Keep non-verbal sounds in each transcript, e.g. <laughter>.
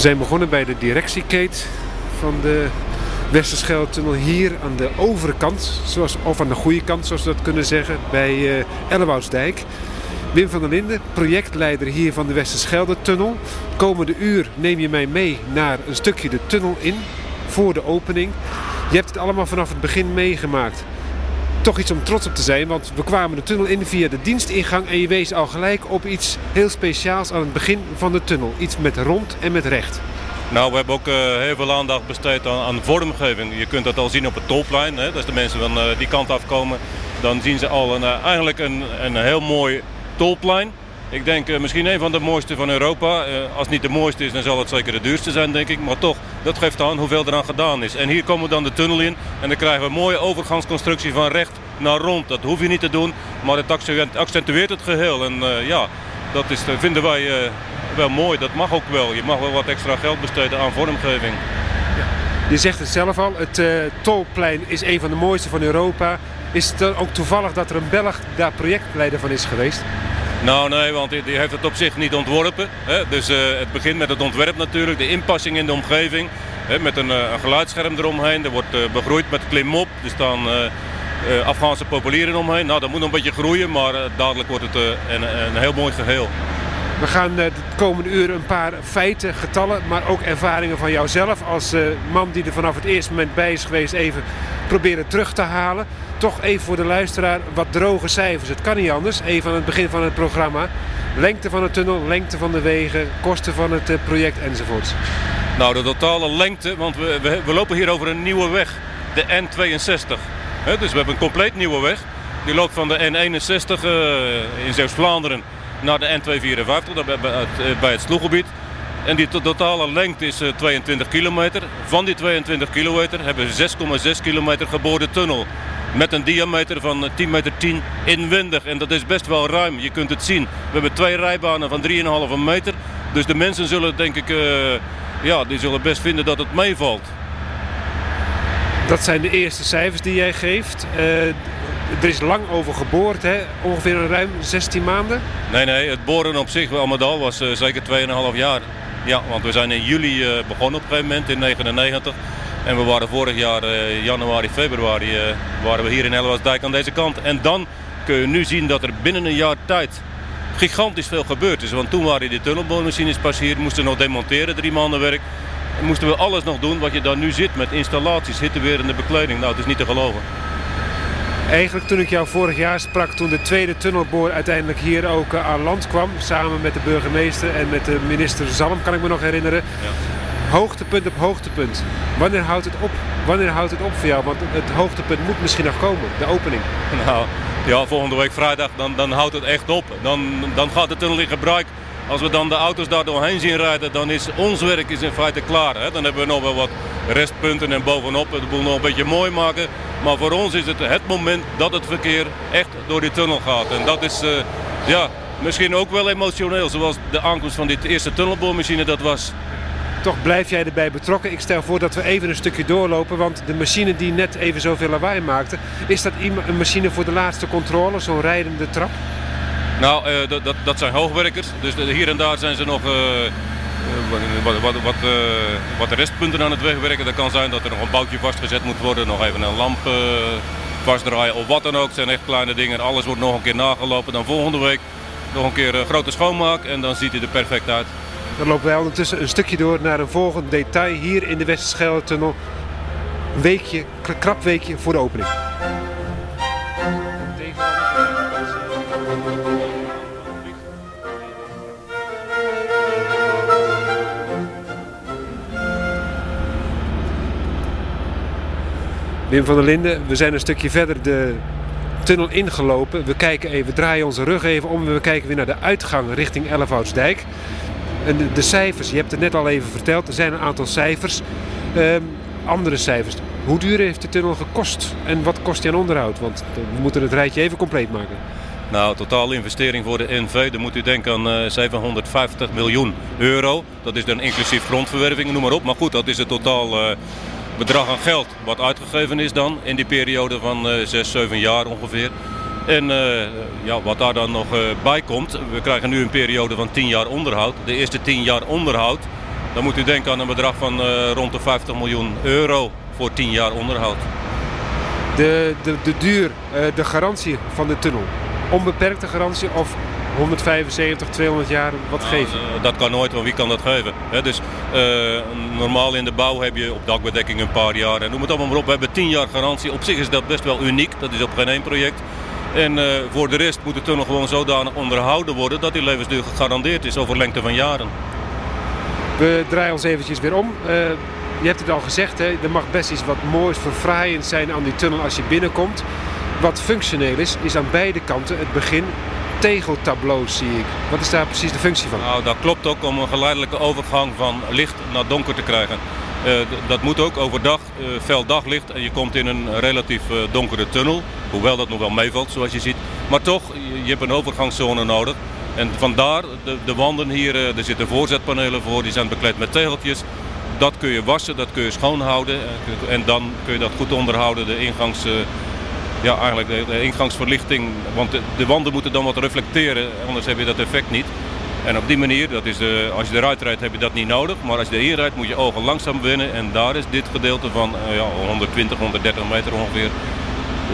We zijn begonnen bij de directiekate van de Westerschelde-tunnel hier aan de overkant, zoals, of aan de goede kant zoals we dat kunnen zeggen, bij uh. Wim van der Linden, projectleider hier van de Westerschelde-tunnel. Komende uur neem je mij mee naar een stukje de tunnel in, voor de opening. Je hebt het allemaal vanaf het begin meegemaakt. Toch iets om trots op te zijn, want we kwamen de tunnel in via de dienstingang en je wees al gelijk op iets heel speciaals aan het begin van de tunnel. Iets met rond en met recht. Nou, we hebben ook uh, heel veel aandacht besteed aan, vormgeving. Je kunt dat al zien op het tolplein. Hè? Als de mensen van uh, die kant afkomen, dan zien ze al een, uh, eigenlijk een, een heel mooi tolplein. Ik denk uh, misschien een van de mooiste van Europa. Uh, als het niet de mooiste is, dan zal het zeker de duurste zijn, denk ik. Maar toch, dat geeft aan hoeveel eraan gedaan is. En hier komen we dan de tunnel in. En dan krijgen we een mooie overgangsconstructie van recht naar rond. Dat hoef je niet te doen, maar het accentueert het geheel. En uh, ja, dat is, vinden wij wel mooi. Dat mag ook wel. Je mag wel wat extra geld besteden aan vormgeving. Je zegt het zelf al, het tolplein is een van de mooiste van Europa. Is het ook toevallig dat er een Belg daar projectleider van is geweest? Nou nee, want die heeft het op zich niet ontworpen. Hè? Dus uh, het begint met het ontwerp natuurlijk, de inpassing in de omgeving. Hè? Met een, uh, een geluidsscherm eromheen. Er wordt uh, begroeid met klimop. Er staan Afghaanse populieren omheen. Nou, dat moet nog een beetje groeien, maar dadelijk wordt het een, een heel mooi geheel. We gaan de komende uren een paar feiten, getallen, maar ook ervaringen van jouzelf als man die er vanaf het eerste moment bij is geweest even proberen terug te halen. Toch even voor de luisteraar wat droge cijfers. Het kan niet anders. Even aan het begin van het programma. Lengte van de tunnel, lengte van de wegen, kosten van het project enzovoorts. Nou, de totale lengte, want we, we, lopen hier over een nieuwe weg. De N62. He, dus we hebben een compleet nieuwe weg. Die loopt van de N61 uh, in Zeeuws-Vlaanderen naar de N254 bij, het, bij het sloeggebied. En die totale lengte is 22 kilometer. Van die 22 kilometer hebben we 6,6 kilometer geboorde tunnel. Met een diameter van 10 meter 10 inwendig. En dat is best wel ruim. Je kunt het zien. We hebben twee rijbanen van 3,5 meter. Dus de mensen zullen denk ik, uh, ja, die zullen best vinden dat het meevalt. Dat zijn de eerste cijfers die jij geeft. Uh, er is lang over geboord, hè? ongeveer ruim 16 maanden? Nee, nee, het boren op zich wel medal was uh, zeker 2,5 jaar. Ja, want we zijn in juli uh, begonnen op een gegeven moment in 1999. En we waren vorig jaar, uh, januari, februari, uh, waren we hier in Ellewaardsdijk aan deze kant. En dan kun je nu zien dat er binnen een jaar tijd gigantisch veel gebeurd is. Want toen waren die tunnelboormachines pas hier, moesten nog demonteren, drie maanden werk. En moesten we alles nog doen wat je daar nu ziet met installaties, hittewerende bekleding. Nou, het is niet te geloven. Eigenlijk toen ik jou vorig jaar sprak, toen de tweede tunnelboor uiteindelijk hier ook aan land kwam, samen met de burgemeester en met de minister Zalm, kan ik me nog herinneren. Ja hoogtepunt op hoogtepunt. Wanneer houdt het op? Wanneer houdt het op voor jou? Want het hoogtepunt moet misschien nog komen, de opening. <laughs> Nou, ja, volgende week vrijdag dan, dan houdt het echt op. Dan, dan gaat de tunnel in gebruik. Als we dan de auto's daar doorheen zien rijden, dan is ons werk is in feite klaar. Hè? Dan hebben we nog wel wat restpunten en bovenop het boel nog een beetje mooi maken. Maar voor ons is het het moment dat het verkeer echt door die tunnel gaat. En dat is, uh, ja, misschien ook wel emotioneel. Zoals de aankomst van dit eerste tunnelboormachine dat was. Toch blijf jij erbij betrokken. Ik stel voor dat we even een stukje doorlopen. Want de machine die net even zoveel lawaai maakte... is dat een machine voor de laatste controle, zo'n rijdende trap? Nou, uh, dat, dat zijn hoogwerkers. Dus hier en daar zijn ze nog... Uh, wat, wat, wat, wat restpunten aan het wegwerken. Dat kan zijn dat er nog een boutje vastgezet moet worden. Nog even een lamp vastdraaien of wat dan ook. Het zijn echt kleine dingen. Alles wordt nog een keer nagelopen. Dan volgende week nog een keer een grote schoonmaak. En dan ziet hij er perfect uit. Dan lopen wij ondertussen een stukje door naar een volgend detail hier in de Westerschelde-tunnel. Een weekje, krap weekje voor de opening. Wim van der Linden, we zijn een stukje verder de tunnel ingelopen. We kijken even, draaien onze rug even om we kijken weer naar de uitgang richting Elfhoutsdijk. En de, cijfers, je hebt het net al even verteld, er zijn een aantal cijfers. Um, andere cijfers. Hoe duur heeft de tunnel gekost en wat kost die aan onderhoud? Want we moeten het rijtje even compleet maken. Nou, totale investering voor de NV, dan moet u denken aan uh, 750 miljoen euro. Dat is dan inclusief grondverwerving, noem maar op. Maar goed, dat is het totaal uh, bedrag aan geld wat uitgegeven is dan in die periode van uh, 6, 7 jaar ongeveer. En uh, ja, wat daar dan nog uh, bij komt, we krijgen nu een periode van 10 jaar onderhoud. De eerste 10 jaar onderhoud dan moet u denken aan een bedrag van rond de 50 miljoen euro voor 10 jaar onderhoud. De, de, de duur, de garantie van de tunnel, onbeperkte garantie of 175, 200 jaar wat nou, geven? Uh, dat kan nooit, want wie kan dat geven? dus uh, normaal in de bouw heb je op dakbedekking een paar jaar en noem het allemaal maar op. We hebben 10 jaar garantie. Op zich is dat best wel uniek. Dat is op geen één project. En uh, voor de rest moet de tunnel gewoon zodanig onderhouden worden dat die levensduur gegarandeerd is over lengte van jaren. We draaien ons eventjes weer om. je hebt het al gezegd, hè? er mag best iets wat moois, verfraaiend zijn aan die tunnel als je binnenkomt. Wat functioneel is, is aan beide kanten het begin tegeltableaus zie ik. Wat is daar precies de functie van? Nou, dat klopt ook om een geleidelijke overgang van licht naar donker te krijgen. Uh, dat moet ook overdag, uh, fel daglicht en je komt in een relatief uh, donkere tunnel. Hoewel dat nog wel meevalt zoals je ziet. Maar toch, je, je hebt een overgangszone nodig. En vandaar de, de wanden hier, er zitten voorzetpanelen voor, die zijn bekleed met tegeltjes. Dat kun je wassen, dat kun je schoonhouden en dan kun je dat goed onderhouden, de ingangs ja, eigenlijk de, ingangsverlichting. Want de, de, wanden moeten dan wat reflecteren, anders heb je dat effect niet. En op die manier, dat is de, als je eruit rijdt heb je dat niet nodig. Maar als je erin rijdt moet je ogen langzaam winnen. En daar is dit gedeelte van uh, ja, 120, 130 meter ongeveer.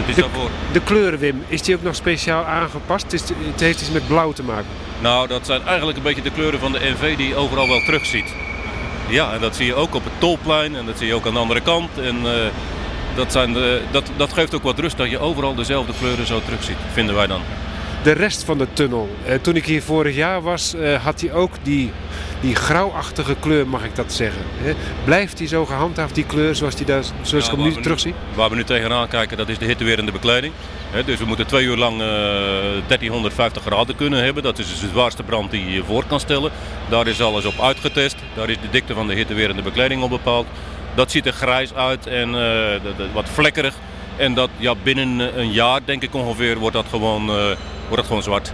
De, de kleuren Wim, is die ook nog speciaal aangepast? Het, is, het heeft iets met blauw te maken. Nou, dat zijn eigenlijk een beetje de kleuren van de NV die je overal wel terugziet. Ja, en dat zie je ook op het tolplein en dat zie je ook aan de andere kant. En, uh, dat, zijn de, dat, dat geeft ook wat rust dat je overal dezelfde kleuren zo terug ziet, vinden wij dan. De rest van de tunnel. Eh, toen ik hier vorig jaar was, eh, had hij ook die, die grauwachtige kleur, mag ik dat zeggen. Hè? Blijft hij zo gehandhaafd, die kleur, zoals, die daar, zoals ja, ik hem nu terugzie? Waar we nu tegenaan kijken, dat is de hittewerende bekleding. dus we moeten twee uur lang uh, eh, 1350 graden kunnen hebben. Dat is de zwaarste brand die je voor kan stellen. Daar is alles op uitgetest. Daar is de dikte van de hittewerende bekleding op bepaald. Dat ziet er grijs uit en uh, wat vlekkerig. En dat ja, binnen een jaar, denk ik ongeveer, wordt dat gewoon, uh, wordt dat gewoon zwart.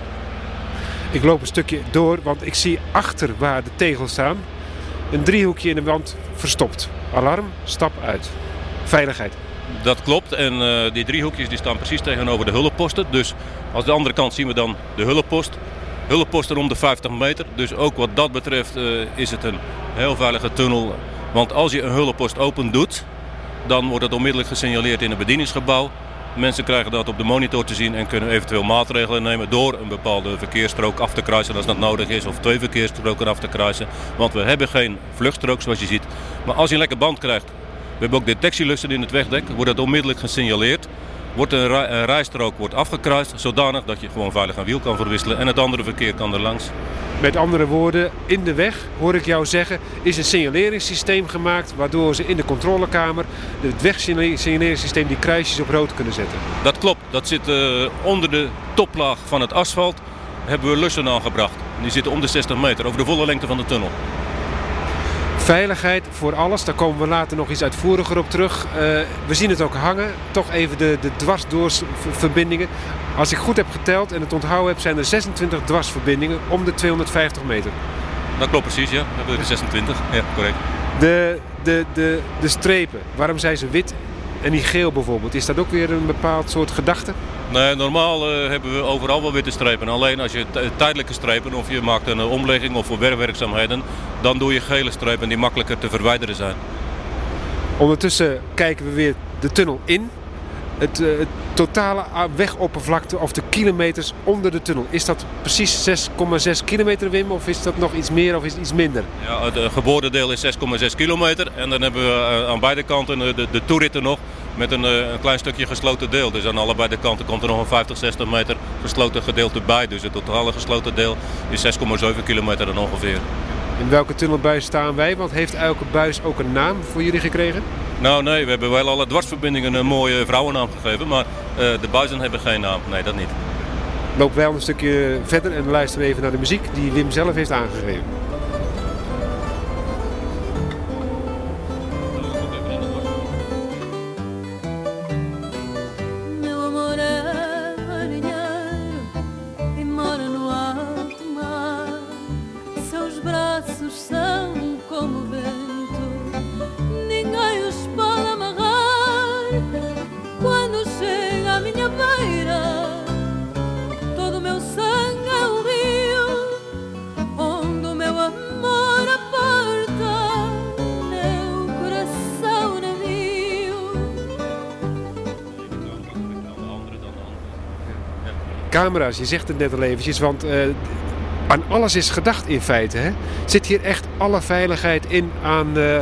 Ik loop een stukje door, want ik zie achter waar de tegels staan een driehoekje in de wand verstopt. Alarm, stap uit. Veiligheid. Dat klopt en uh, die driehoekjes die staan precies tegenover de hulpposten. Dus als de andere kant zien we dan de hulppost. Hulpposten om de 50 meter. Dus ook wat dat betreft uh, is het een heel veilige tunnel want als je een hulppost open doet, dan wordt het onmiddellijk gesignaleerd in het bedieningsgebouw. Mensen krijgen dat op de monitor te zien en kunnen eventueel maatregelen nemen door een bepaalde verkeersstrook af te kruisen als dat nodig is. Of twee verkeersstroken af te kruisen. Want we hebben geen vluchtstrook zoals je ziet. Maar als je een lekker band krijgt, we hebben ook detectielussen in het wegdek, wordt dat onmiddellijk gesignaleerd wordt een, rijstrook wordt afgekruist, zodanig dat je gewoon veilig een wiel kan verwisselen en het andere verkeer kan er langs. Met andere woorden, in de weg, hoor ik jou zeggen, is een signaleringssysteem gemaakt waardoor ze in de controlekamer het wegsignaleringssysteem die kruisjes op rood kunnen zetten. Dat klopt, dat zit uh, onder de toplaag van het asfalt hebben we lussen aangebracht. Die zitten om de 60 meter over de volle lengte van de tunnel. Veiligheid voor alles, daar komen we later nog iets uitvoeriger op terug. Uh, we zien het ook hangen, toch even de, de dwarsdoorsverbindingen. Als ik goed heb geteld en het onthouden heb, zijn er 26 dwarsverbindingen om de 250 meter. Dat klopt precies, ja. We hebben er 26, ja, correct. De, de, de, de strepen, waarom zijn ze wit en niet geel bijvoorbeeld? Is dat ook weer een bepaald soort gedachte? Nee, normaal uh, hebben we overal wel witte strepen. Alleen als je tijdelijke strepen of je maakt een omlegging of voor werkzaamheden, dan doe je gele strepen die makkelijker te verwijderen zijn. Ondertussen kijken we weer de tunnel in. Het, uh, het totale wegoppervlakte of de kilometers onder de tunnel. Is dat precies 6,6 kilometer Wim of is dat nog iets meer of is iets minder? Ja, het geboordedeel is 6,6 kilometer en dan hebben we eh, aan beide kanten de, de toeritten nog met een, eh, een, klein stukje gesloten deel. Dus aan allebei de kanten komt er nog een 50, 60 meter gesloten gedeelte bij. Dus het totale gesloten deel is 6,7 kilometer dan ongeveer. In welke tunnelbuis staan wij? Want heeft elke buis ook een naam voor jullie gekregen? Nou nee, we hebben wel alle dwarsverbindingen een mooie vrouwennaam gegeven. Maar uh, de buizen hebben geen naam. Nee, dat niet. Loop wel een stukje verder en luisteren we even naar de muziek die Wim zelf heeft aangegeven. Camera's, je zegt het net al eventjes, want uh, aan alles is gedacht in feite. Hè? Zit hier echt alle veiligheid in aan, uh,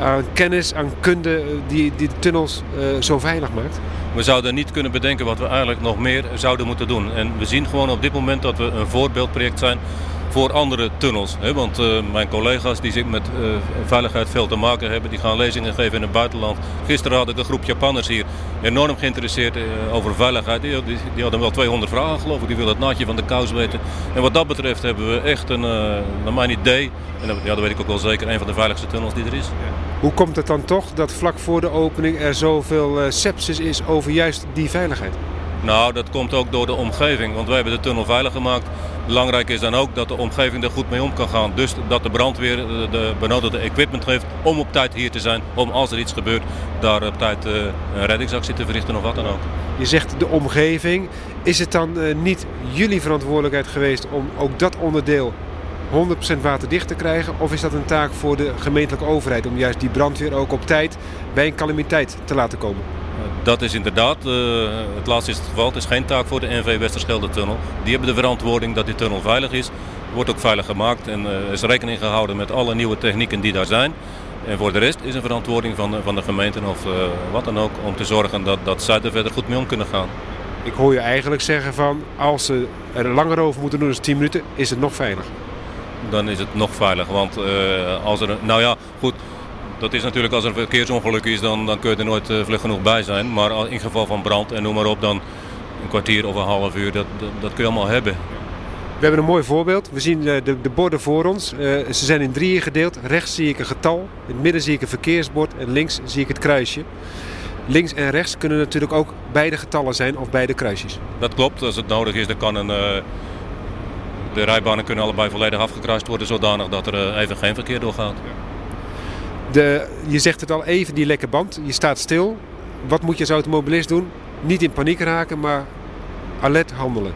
aan kennis, aan kunde die, die de tunnels zo veilig maakt? We zouden niet kunnen bedenken wat we eigenlijk nog meer zouden moeten doen. En we zien gewoon op dit moment dat we een voorbeeldproject zijn voor andere tunnels. Hè? Want uh, mijn collega's die met uh, veiligheid veel te maken hebben, die gaan lezingen geven in het buitenland. Gisteren had ik een groep Japanners hier enorm geïnteresseerd uh, over veiligheid. Die, die, die, hadden wel 200 vragen geloof ik, die willen het naadje van de kous weten. En wat dat betreft hebben we echt een, naar mijn idee, en dat, ja, dat weet ik ook wel zeker, een van de veiligste tunnels die er is. Hoe komt het dan toch dat vlak voor de opening er zoveel sepsis is over juist die veiligheid? Nou, dat komt ook door de omgeving, want wij hebben de tunnel veilig gemaakt. Belangrijk is dan ook dat de omgeving er goed mee om kan gaan. Dus dat de brandweer de benodigde equipment geeft om op tijd hier te zijn. Om als er iets gebeurt, daar op tijd een reddingsactie te verrichten of wat dan ook. Je zegt de omgeving. Is het dan niet jullie verantwoordelijkheid geweest om ook dat onderdeel 100% waterdicht te krijgen? Of is dat een taak voor de gemeentelijke overheid om juist die brandweer ook op tijd bij een calamiteit te laten komen? Dat is inderdaad, uh, het laatste is het geval. Het is geen taak voor de NV Westerschelde-tunnel. Die hebben de verantwoording dat die tunnel veilig is. Wordt ook veilig gemaakt en uh, is rekening gehouden met alle nieuwe technieken die daar zijn. En voor de rest is een verantwoording van, van de gemeente of uh, wat dan ook om te zorgen dat, dat zij er verder goed mee om kunnen gaan. Ik hoor je eigenlijk zeggen van als ze er langer over moeten doen dan 10 minuten, is het nog veilig. Dan is het nog veilig, want als er, nou ja, goed, dat is natuurlijk als er een verkeersongeluk is, dan, dan kun je er nooit uh, vlug genoeg bij zijn. Maar in geval van brand en noem maar op, dan een kwartier of een half uur, dat, dat, dat kun je allemaal hebben. We hebben een mooi voorbeeld. We zien de, de, de borden voor ons. Uh, ze zijn in drieën gedeeld. Rechts zie ik een getal, in het midden zie ik een verkeersbord en links zie ik het kruisje. Links en rechts kunnen natuurlijk ook beide getallen zijn of beide kruisjes. Dat klopt. Als het nodig is, dan kan een, uh, de rijbanen kunnen allebei volledig afgekruist worden zodanig dat er even geen verkeer doorgaat. De, je zegt het al even, die lekke band. Je staat stil. Wat moet je als automobilist doen? Niet in paniek raken, maar alert handelen.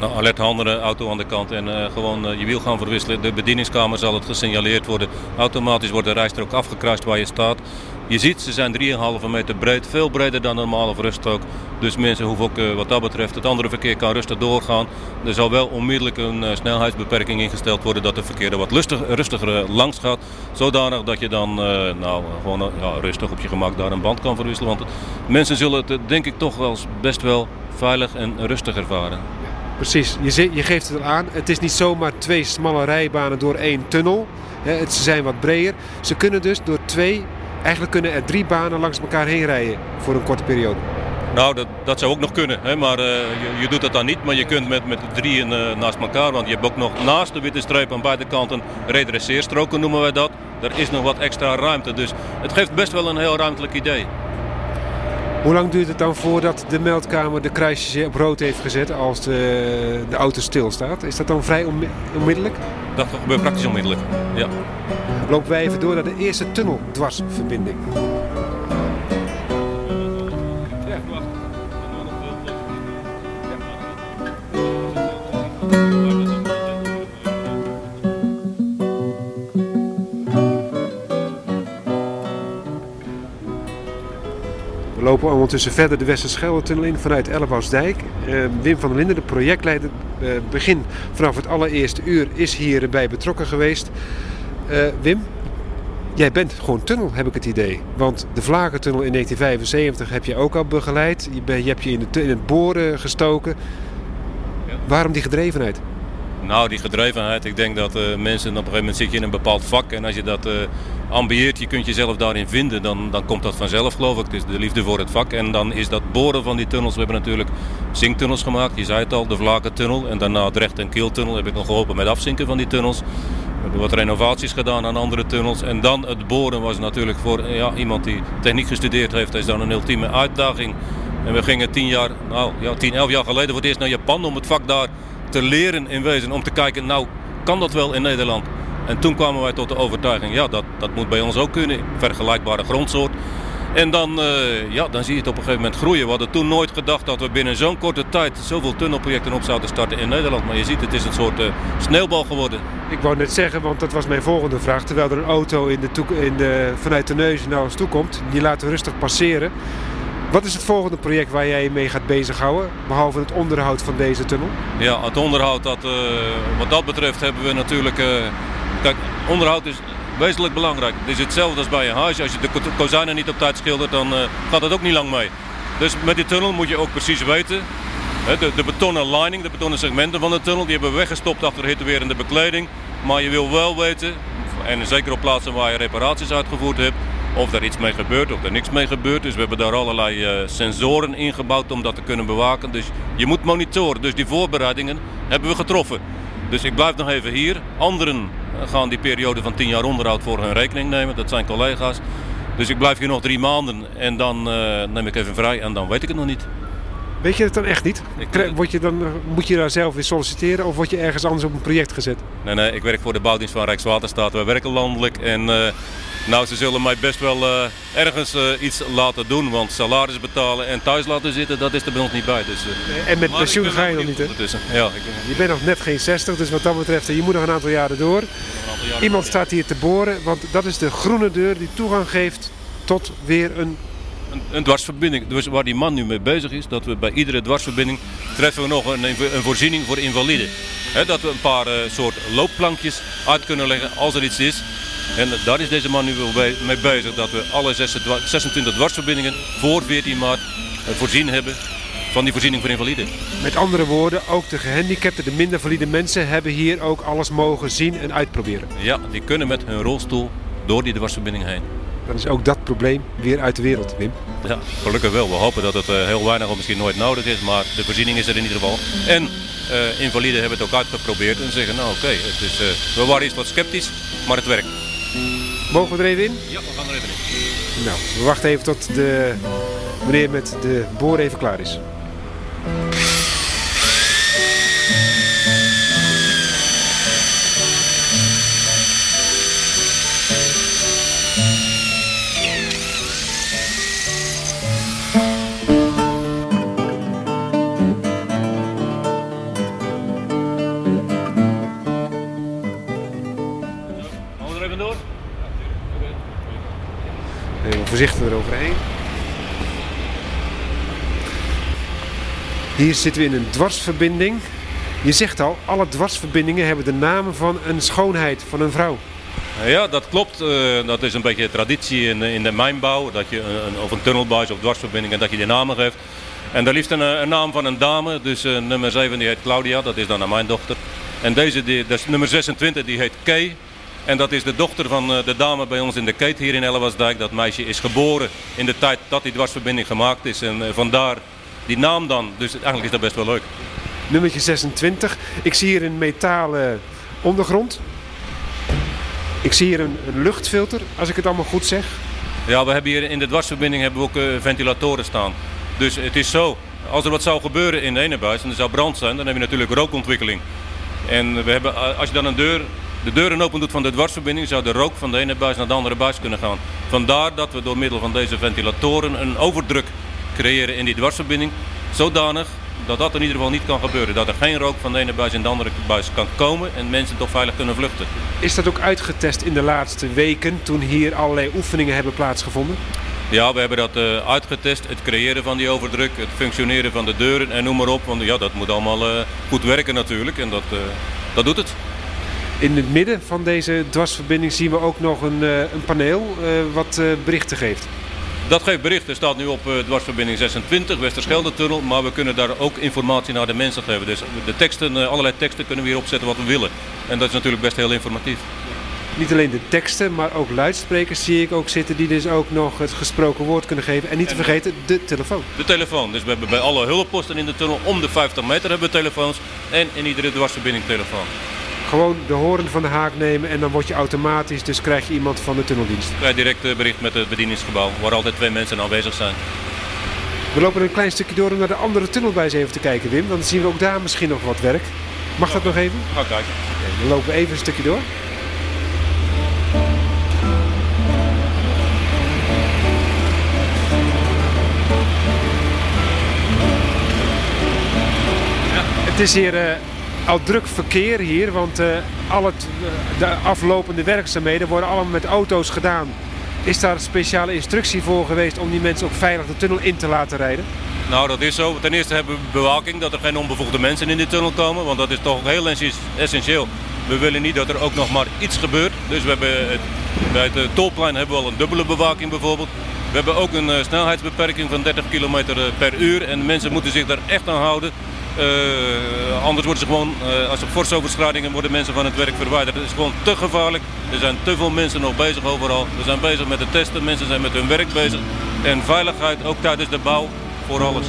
Nou, alert handelen, auto aan de kant en uh, gewoon uh, je wiel gaan verwisselen. De bedieningskamer zal het gesignaleerd worden. Automatisch wordt de rijstrook afgekruist waar je staat. Je ziet, ze zijn 3,5 meter breed, veel breder dan normaal of ruststrook. Dus mensen hoeven ook uh, wat dat betreft, het andere verkeer kan rustig doorgaan. Er zal wel onmiddellijk een uh, snelheidsbeperking ingesteld worden dat het verkeer er wat rustiger langs gaat. Zodanig dat je dan nou, gewoon ja, rustig op je gemak daar een band kan verwisselen. Want mensen zullen het denk ik toch wel best wel veilig en rustig ervaren. Precies, je, je geeft het al aan. Het is niet zomaar twee smalle rijbanen door één tunnel. Ze zijn wat breder. Ze kunnen dus door twee, eigenlijk kunnen er drie banen langs elkaar heen rijden voor een korte periode. Nou, dat, dat zou ook nog kunnen. Hè? Maar uh, je, je, doet dat dan niet. Maar je kunt met, met drieën uh, naast elkaar. Want je hebt ook nog naast de witte streep aan beide kanten redresseerstroken noemen wij dat. Er is nog wat extra ruimte. Dus het geeft best wel een heel ruimtelijk idee. Hoe lang duurt het dan voordat de meldkamer de kruisjes op rood heeft gezet als de, de auto stilstaat? Is dat dan vrij onmiddellijk? Dat gebeurt praktisch onmiddellijk, ja. Lopen wij even door naar de eerste tunneldwarsverbinding. Lopen ondertussen verder de Westerschelde-tunnel in vanuit Ellebausdijk. Uh, Wim van der Linden, de projectleider, uh, begin vanaf het allereerste uur is hierbij betrokken geweest. Uh, Wim, jij bent gewoon tunnel, heb ik het idee. Want de Vlagertunnel in 1975 heb je ook al begeleid. Je, ben, je hebt je in, de, in het boren gestoken. Ja. Waarom die gedrevenheid? Nou, die gedrevenheid. Ik denk dat uh, mensen op een gegeven moment zit je in een bepaald vak. En als je dat uh, ambieert, je kunt jezelf daarin vinden, dan, dan komt dat vanzelf geloof ik. Is de liefde voor het vak. En dan is dat boren van die tunnels. We hebben natuurlijk zinktunnels gemaakt. Je zei het al, de Vlakentunnel. En daarna Drecht- en Kieltunnel heb ik nog geholpen met afzinken van die tunnels. We hebben wat renovaties gedaan aan andere tunnels. En dan het boren was natuurlijk voor ja, iemand die techniek gestudeerd heeft, is dan een ultieme uitdaging. En we gingen tien jaar, nou tien, elf jaar geleden voor het eerst naar Japan om het vak daar te leren in wezen. Om te kijken, nou kan dat wel in Nederland? En toen kwamen wij tot de overtuiging, ja dat, dat moet bij ons ook kunnen. Vergelijkbare grondsoort. En dan, uh, ja, dan zie je het op een gegeven moment groeien. We hadden toen nooit gedacht dat we binnen zo'n korte tijd zoveel tunnelprojecten op zouden starten in Nederland. Maar je ziet, het is een soort uh, sneeuwbal geworden. Ik wou net zeggen, want dat was mijn volgende vraag. Terwijl er een auto in de in de, vanuit de neus naar ons toe komt, die laten we rustig passeren. Wat is het volgende project waar jij mee gaat bezighouden, behalve het onderhoud van deze tunnel? Ja, het onderhoud, dat, uh, wat dat betreft hebben we natuurlijk... Uh, kijk, onderhoud is wezenlijk belangrijk. Het is hetzelfde als bij een huis. Als je de kozijnen niet op tijd schildert, dan uh, gaat het ook niet lang mee. Dus met die tunnel moet je ook precies weten... De, de betonnen lining, de betonnen segmenten van de tunnel, die hebben we weggestopt achter hittewerende bekleding. Maar je wil wel weten, en zeker op plaatsen waar je reparaties uitgevoerd hebt, of er iets mee gebeurt of er niks mee gebeurt. Dus we hebben daar allerlei uh, sensoren ingebouwd om dat te kunnen bewaken. Dus je moet monitoren. Dus die voorbereidingen hebben we getroffen. Dus ik blijf nog even hier. Anderen gaan die periode van 10 jaar onderhoud voor hun rekening nemen. Dat zijn collega's. Dus ik blijf hier nog drie maanden en dan uh, neem ik even vrij en dan weet ik het nog niet. Weet je het dan echt niet? Word je dan, moet je daar zelf weer solliciteren of word je ergens anders op een project gezet? Nee, nee, ik werk voor de bouwdienst van Rijkswaterstaat. We werken landelijk en uh, nou, ze zullen mij best wel uh, ergens uh, iets laten doen. Want salaris betalen en thuis laten zitten, dat is er bij ons niet bij. Dus, en met pensioen ga je nog niet, hè? Ja, ik, je bent nog net geen 60, dus wat dat betreft, je moet nog een aantal jaren door. Aantal jaren Iemand door, staat hier te boren, want dat is de groene deur die toegang geeft tot weer een een, een, dwarsverbinding. Dus waar die man nu mee bezig is, dat we bij iedere dwarsverbinding treffen we nog een, een voorziening voor invaliden. dat we een paar uh, soort loopplankjes uit kunnen leggen als er iets is. En daar is deze man nu mee bezig, dat we alle 26 dwarsverbindingen voor 14 maart uh, voorzien hebben van die voorziening voor invaliden. Met andere woorden, ook de gehandicapten, de minder valide mensen hebben hier ook alles mogen zien en uitproberen. Ja, die kunnen met hun rolstoel door die dwarsverbinding heen dan is ook dat probleem weer uit de wereld, Wim. Ja, gelukkig wel. We hopen dat het uh, heel weinig of misschien nooit nodig is, maar de voorziening is er in ieder geval. En uh, invaliden hebben het ook uitgeprobeerd en zeggen, nou oké, okay, uh, we waren iets wat sceptisch, maar het werkt. Mogen we er even in? Ja, we gaan er even in. Nou, we wachten even tot de meneer met de boor even klaar is. Voorzichtig eroverheen. Hier zitten we in een dwarsverbinding. Je zegt al, alle dwarsverbindingen hebben de namen van een schoonheid, van een vrouw. Ja, dat klopt. Uh, dat is een beetje traditie in, in de mijnbouw. Dat je een, of een tunnelbuis of dwarsverbinding en dat je die namen geeft. En daar liefst een, een, naam van een dame. Dus uh, nummer 7 die heet Claudia, dat is dan mijn dochter. En deze, die, dus nummer 26, die heet Kay. En dat is de dochter van eh, de dame bij ons in de keet hier in Ellewaasdijk. Dat meisje is geboren in de tijd dat die dwarsverbinding gemaakt is. En eh, vandaar die naam dan. Dus eigenlijk is dat best wel leuk. Nummertje 26. Ik zie hier een metalen ondergrond. Ik zie hier een, een, luchtfilter, als ik het allemaal goed zeg. Ja, we hebben hier in de dwarsverbinding hebben we ook uh, ventilatoren staan. Dus het is zo, als er wat zou gebeuren in de ene buis en er zou brand zijn, dan heb je natuurlijk rookontwikkeling. En we hebben, als je dan een deur de deuren open doet van de dwarsverbinding, zou de rook van de ene buis naar de andere buis kunnen gaan. Vandaar dat we door middel van deze ventilatoren een overdruk creëren in die dwarsverbinding. Zodanig dat dat in ieder geval niet kan gebeuren. Dat er geen rook van de ene buis in de andere buis kan komen en mensen toch veilig kunnen vluchten. Is dat ook uitgetest in de laatste weken toen hier allerlei oefeningen hebben plaatsgevonden? Ja, we hebben dat uh, uitgetest. Het creëren van die overdruk, het functioneren van de deuren en noem maar op. Want ja, dat moet allemaal uh, goed werken natuurlijk en dat, uh, dat doet het. In het midden van deze dwarsverbinding zien we ook nog een, eh, een paneel uh, wat uh, berichten geeft. Dat geeft berichten, staat nu op dwarsverbinding 26, Westerschelde-tunnel. Maar we kunnen daar ook informatie naar de mensen geven. Dus de teksten, allerlei teksten kunnen we hier opzetten wat we willen. En dat is natuurlijk best heel informatief. Niet alleen de teksten, maar ook luidsprekers zie ik ook zitten die dus ook nog het gesproken woord kunnen geven. En niet te vergeten, de telefoon. De telefoon. Dus we hebben bij alle hulpposten in de tunnel om de 50 meter hebben we telefoons. En in iedere dwarsverbinding telefoon gewoon de horen van de haak nemen en dan word je automatisch, dus krijg je iemand van de tunneldienst. Wij direct eh, bericht met het bedieningsgebouw, waar altijd twee mensen aanwezig zijn. We lopen een klein stukje door om naar de andere tunnelbuis even te kijken, Wim. Dan zien we ook daar misschien nog wat werk. Mag dat nog even? Ga kijken. Dan lopen we even een stukje door. Het is hier uh, al druk verkeer hier, want uh, al het, de aflopende werkzaamheden worden allemaal met auto's gedaan Is daar speciale instructie voor geweest om die mensen ook veilig de tunnel in te laten rijden? Nou, dat is zo. Ten eerste hebben we bewaking dat er geen onbevoegde mensen in de tunnel komen. Want dat is toch heel essentieel. We willen niet dat er ook nog maar iets gebeurt. Dus we hebben bij het eh, tolplein hebben we al een dubbele bewaking bijvoorbeeld. We hebben ook een snelheidsbeperking van 30 km eh, per uur. En mensen moeten zich daar echt aan houden. Uh, anders worden ze gewoon, uh, als er forse overschrijdingen worden mensen van het werk verwijderd. Het is gewoon te gevaarlijk. Er zijn te veel mensen nog bezig overal. We zijn bezig met de testen, mensen zijn met hun werk bezig. En veiligheid ook tijdens de bouw voor alles.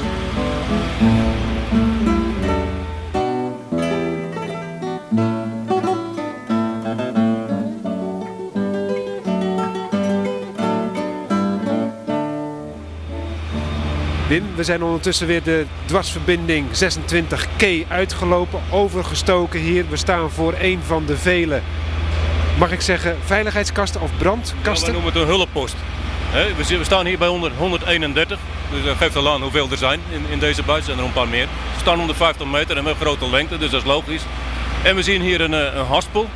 Wim, we zijn ondertussen weer de dwarsverbinding 26K uitgelopen, overgestoken hier. We staan voor een van de vele, mag ik zeggen, veiligheidskasten of brandkasten? Ja, we noemen het een hulppost. We staan hier bij 131, dus dat geeft al aan hoeveel er zijn in, deze buis. zijn er een paar meer. We staan 150 meter en we hebben grote lengte, dus dat is logisch. En we zien hier een, eh, een haspel.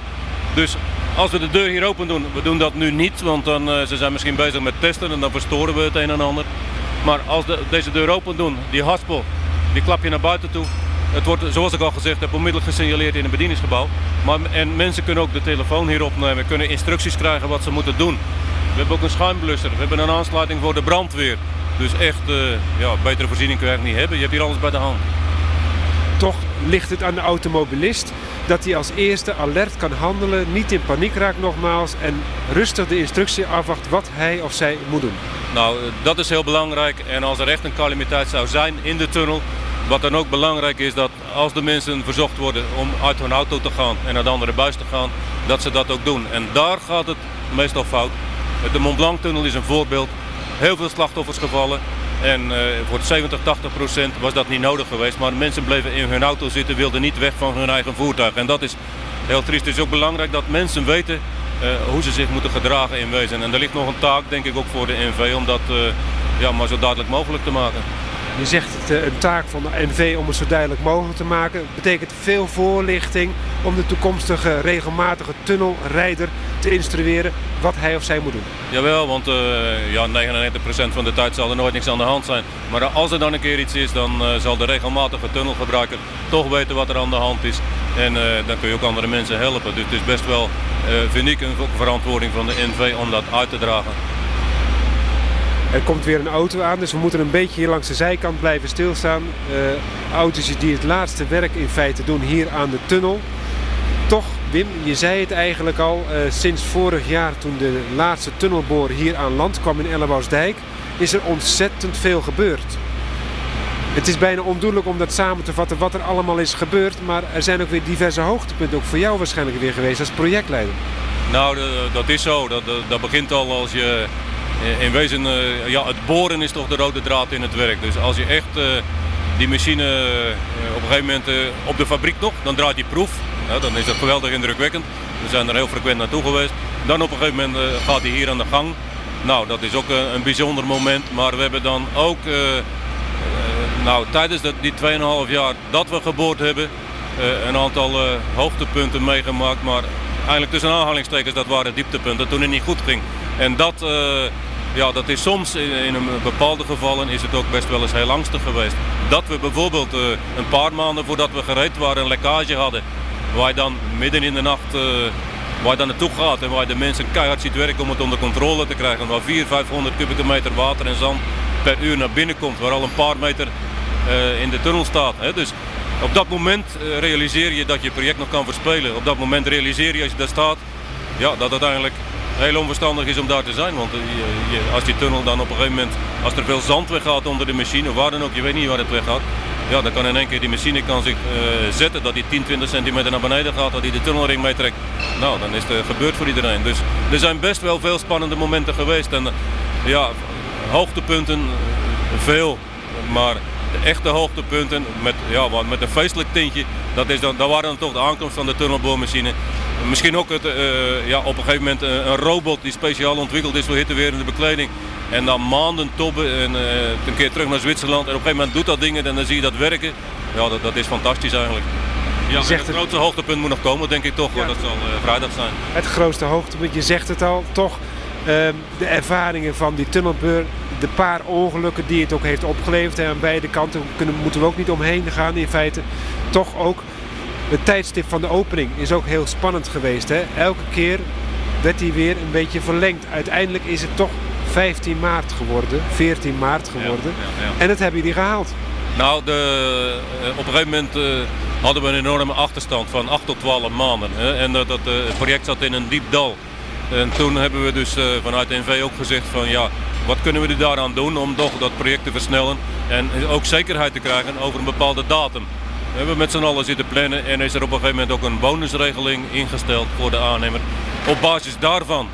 Dus als we de deur hier open doen, we doen dat nu niet, want dan, uh, ze zijn misschien bezig met testen en dan verstoren we het een en ander. Maar als de, deze deur open doen, die haspel, die klap je naar buiten toe. Het wordt, zoals ik al gezegd heb, onmiddellijk gesignaleerd in een bedieningsgebouw. Maar, en mensen kunnen ook de telefoon hier opnemen, kunnen instructies krijgen wat ze moeten doen. We hebben ook een schuimblusser, we hebben een aansluiting voor de brandweer. Dus echt, uh, ja, betere voorziening kun je eigenlijk niet hebben. Je hebt hier alles bij de hand. Ligt het aan de automobilist dat hij als eerste alert kan handelen, niet in paniek raakt nogmaals en rustig de instructie afwacht wat hij of zij moet doen. Nou, dat is heel belangrijk en als er echt een calamiteit zou zijn in de tunnel, wat dan ook belangrijk is dat als de mensen verzocht worden om uit hun auto te gaan en naar de andere buis te gaan, dat ze dat ook doen. En daar gaat het meestal fout. De Mont Blanc tunnel is een voorbeeld. Heel veel slachtoffers gevallen. En uh, voor 70, 80 procent was dat niet nodig geweest. Maar mensen bleven in hun auto zitten, wilden niet weg van hun eigen voertuig. En dat is heel triest. Het is ook belangrijk dat mensen weten uh, hoe ze zich moeten gedragen in wezen. En er ligt nog een taak, denk ik, ook voor de NV om dat uh, ja, maar zo duidelijk mogelijk te maken. Je zegt het, een taak van de NV om het zo duidelijk mogelijk te maken. Dat betekent veel voorlichting om de toekomstige regelmatige tunnelrijder te instrueren wat hij of zij moet doen. Jawel, want uh, ja, 99% van de tijd zal er nooit niks aan de hand zijn. Maar als er dan een keer iets is, dan uh, zal de regelmatige tunnelgebruiker toch weten wat er aan de hand is. En dan kun je ook andere mensen helpen. Dus het is best wel, vind ik, een verantwoording van de NV om dat uit te dragen. Er komt weer een auto aan, dus we moeten een beetje hier langs de zijkant blijven stilstaan. Uh, auto's die het laatste werk in feite doen hier aan de tunnel. Toch, Wim, je zei het eigenlijk al, uh, sinds vorig jaar toen de laatste tunnelboor hier aan land kwam in Ellebousdijk, is er ontzettend veel gebeurd. Het is bijna ondoenlijk om dat samen te vatten wat er allemaal is gebeurd, maar er zijn ook weer diverse hoogtepunten, ook voor jou waarschijnlijk weer geweest als projectleider. Nou, dat is zo. Dat, dat begint al als je in wezen, uh, ja, het boren is toch de rode draad in het werk. Dus als je echt uh, die machine op een gegeven moment op de fabriek nog, dan draait die proef. Ja, dan is dat geweldig indrukwekkend. We zijn er heel frequent naartoe geweest. Dan op een gegeven moment gaat hij hier aan de gang. Nou, dat is ook een bijzonder moment. Maar we hebben dan ook nou, tijdens die 2,5 jaar dat we geboord hebben, een aantal hoogtepunten meegemaakt. Maar eigenlijk tussen aanhalingstekens, dat waren dieptepunten toen het niet goed ging. En dat, ja, dat is soms in, in een bepaalde gevallen is het ook best wel eens heel angstig geweest. Dat we bijvoorbeeld uh, een paar maanden voordat we gereed waren een lekkage hadden. Waar je dan midden in de nacht uh, waar je dan naartoe gaat en waar de mensen keihard ziet werken om het onder controle te krijgen. Waar 400, 500 kubieke meter water en zand per uur naar binnen komt. Waar al een paar meter in de tunnel staat. Hè. Dus op dat moment realiseer je dat je project nog kan verspelen. Op dat moment realiseer je als je daar staat ja, dat uiteindelijk heel onverstandig is om daar te zijn. Want eh, als die tunnel dan op een gegeven moment, als er veel zand weggaat onder de machine, waar dan ook, je weet niet waar het weggaat. Ja, dan kan in één keer die machine kan zich uh, zetten dat die 10, 20 centimeter naar beneden gaat, dat hij de tunnelring meetrekt. Nou, dan is het gebeurd voor iedereen. Dus er zijn best wel veel spannende momenten geweest. En ja, hoogtepunten, veel. Maar de echte hoogtepunten met, ja, met een feestelijk tintje, dat, is dan, dat waren dan toch de aankomst van de tunnelboormachine. Misschien ook het, uh, ja, op een gegeven moment een robot die speciaal ontwikkeld is voor hittewerende bekleding. En dan maanden tobben en uh, een keer terug naar Zwitserland. En op een gegeven moment doet dat dingen en dan zie je dat werken. Ja, dat, dat is fantastisch eigenlijk. Ja, het grootste hoogtepunt moet nog komen, denk ik toch. Ja. Dat zal uh, vrijdag zijn. Het grootste hoogtepunt, je zegt het al, toch Ehm, de ervaringen van die tunnelbeur, de paar ongelukken die het ook heeft opgeleverd. En aan beide kanten kunnen, moeten we ook niet omheen gaan in feite. Toch ook het tijdstip van de opening is ook heel spannend geweest. Hè? Elke keer werd hij weer een beetje verlengd. Uiteindelijk is het toch 15 maart geworden, 14 maart geworden. Ja, ja, ja. En dat hebben jullie gehaald. Nou, de, eh, op een gegeven moment uh, hadden we een enorme achterstand van 8 tot 12 maanden. Hè? En dat, dat uh, project zat in een diep dal. En toen hebben we dus vanuit de NV ook gezegd van ja, wat kunnen we er daaraan doen om toch dat project te versnellen. En ook zekerheid te krijgen over een bepaalde datum. We hebben met z'n allen zitten plannen en is er op een gegeven moment ook een bonusregeling ingesteld voor de aannemer. Op basis daarvan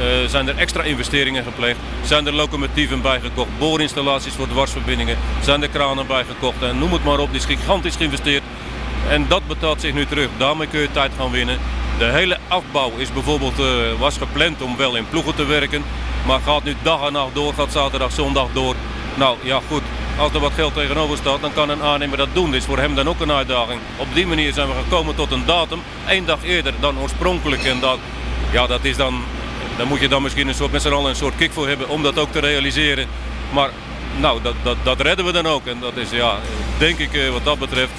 uh, zijn er extra investeringen gepleegd. Zijn er locomotieven bijgekocht, boorinstallaties voor dwarsverbindingen, zijn er kranen bijgekocht en noem het maar op. Die is gigantisch geïnvesteerd en dat betaalt zich nu terug. Daarmee kun je tijd gaan winnen. De hele afbouw is bijvoorbeeld, uh, was gepland om wel in ploegen te werken, maar gaat nu dag en nacht door, gaat zaterdag, zondag door. Nou ja goed, als er wat geld tegenover staat, dan kan een aannemer dat doen. Dit is voor hem dan ook een uitdaging. Op die manier zijn we gekomen tot een datum, één dag eerder dan oorspronkelijk. En dat, ja, dat is dan, daar moet je dan misschien een soort, met z'n allen een soort kick voor hebben om dat ook te realiseren. Maar nou, dat, dat, dat redden we dan ook. En dat is, ja, denk ik eh, wat dat betreft,